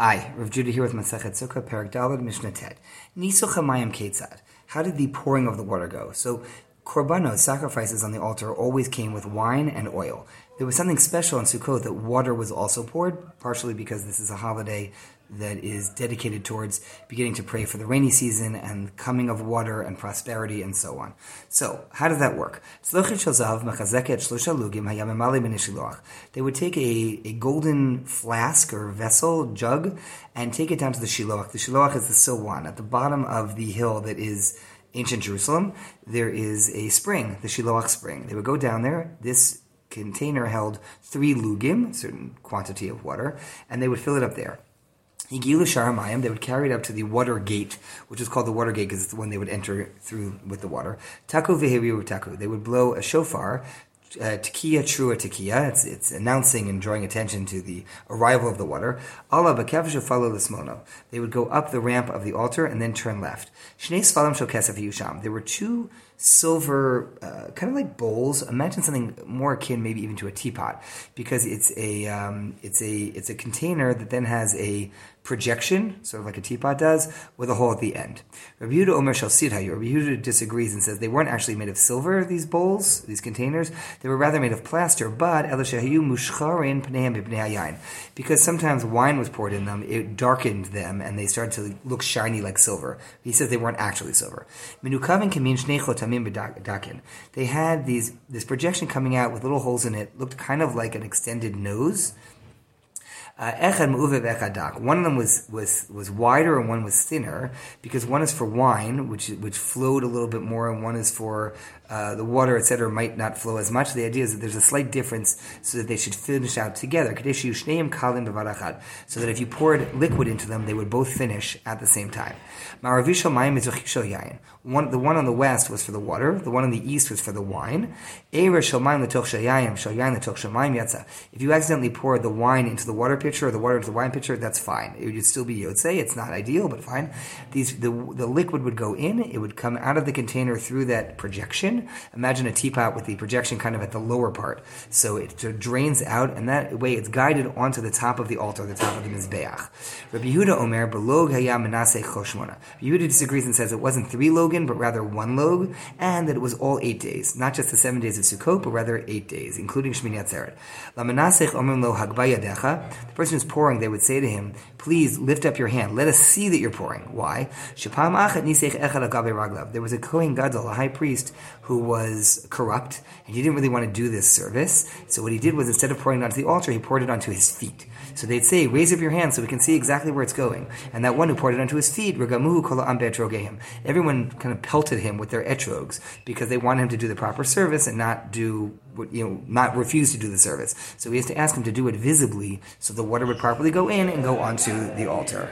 Hi, Rav Judah here with Masachet Sukkah, Perak Dalad, Mishnah Tet. Nisuch Hamayim Ketzad. How did the pouring of the water go? So, korbanos, sacrifices on the altar, always came with wine and oil. There was something special in Sukkot that water was also poured, partially because this is a holiday that is dedicated towards beginning to pray for the rainy season and coming of water and prosperity and so on. So, how does that work? They would take a, a golden flask or vessel, jug, and take it down to the Shiloach. The Shiloach is the Silwan. At the bottom of the hill that is ancient Jerusalem, there is a spring, the Shiloach spring. They would go down there. This container held three lugim, a certain quantity of water, and they would fill it up there. They would carry it up to the water gate, which is called the water gate because it's when they would enter through with the water. Taku, they would blow a shofar, uh, Tekiya Trua Tekiya, it's, it's announcing and drawing attention to the arrival of the water. Allah Bakefashu follow the They would go up the ramp of the altar and then turn left. Shnei Sfalim Shokesef Yusham. There were two silver, uh, kind of like bowls. Imagine something more akin, maybe even to a teapot, because it's a um, it's a it's a container that then has a projection, sort of like a teapot does, with a hole at the end. Rabbi Yehuda Omer Shal Sidhayu. Rabbi Yehuda disagrees and says they weren't actually made of silver. These bowls, these containers, they were rather made of plaster. But because sometimes wine was poured in them, it darkened them, and they started to look shiny like silver. He says they weren't actually silver. They had these this projection coming out with little holes in it, looked kind of like an extended nose. Uh, one of them was, was, was wider and one was thinner because one is for wine, which which flowed a little bit more, and one is for uh, the water, etc., might not flow as much. The idea is that there's a slight difference so that they should finish out together. So that if you poured liquid into them, they would both finish at the same time. One, the one on the west was for the water, the one on the east was for the wine. If you accidentally poured the wine into the water pitcher or the water into the wine pitcher, that's fine. It would still be yotze. It's not ideal, but fine. These the the liquid would go in. It would come out of the container through that projection. Imagine a teapot with the projection kind of at the lower part, so it drains out, and that way it's guided onto the top of the altar, the top of the mizbeach. Rabbi Yehuda Omer belog hayam menaseh choshmona. Yehuda disagrees and says it wasn't three logan, but rather one log, and that it was all eight days, not just the seven days of Sukkot, but rather eight days, including Shmini Atzeret. La omer lo hagbayadecha. The person who's pouring, they would say to him, please lift up your hand. Let us see that you're pouring. Why? There was a Kohen Gadol, a high priest, who was corrupt, and he didn't really want to do this service. So what he did was instead of pouring it onto the altar, he poured it onto his feet. So they'd say, raise up your hand so we can see exactly where it's going. And that one who poured it onto his feet, everyone kind of pelted him with their etrogs because they wanted him to do the proper service and not do you know, not refuse to do the service. So he has to ask him to do it visibly so the water would properly go in and go onto the altar.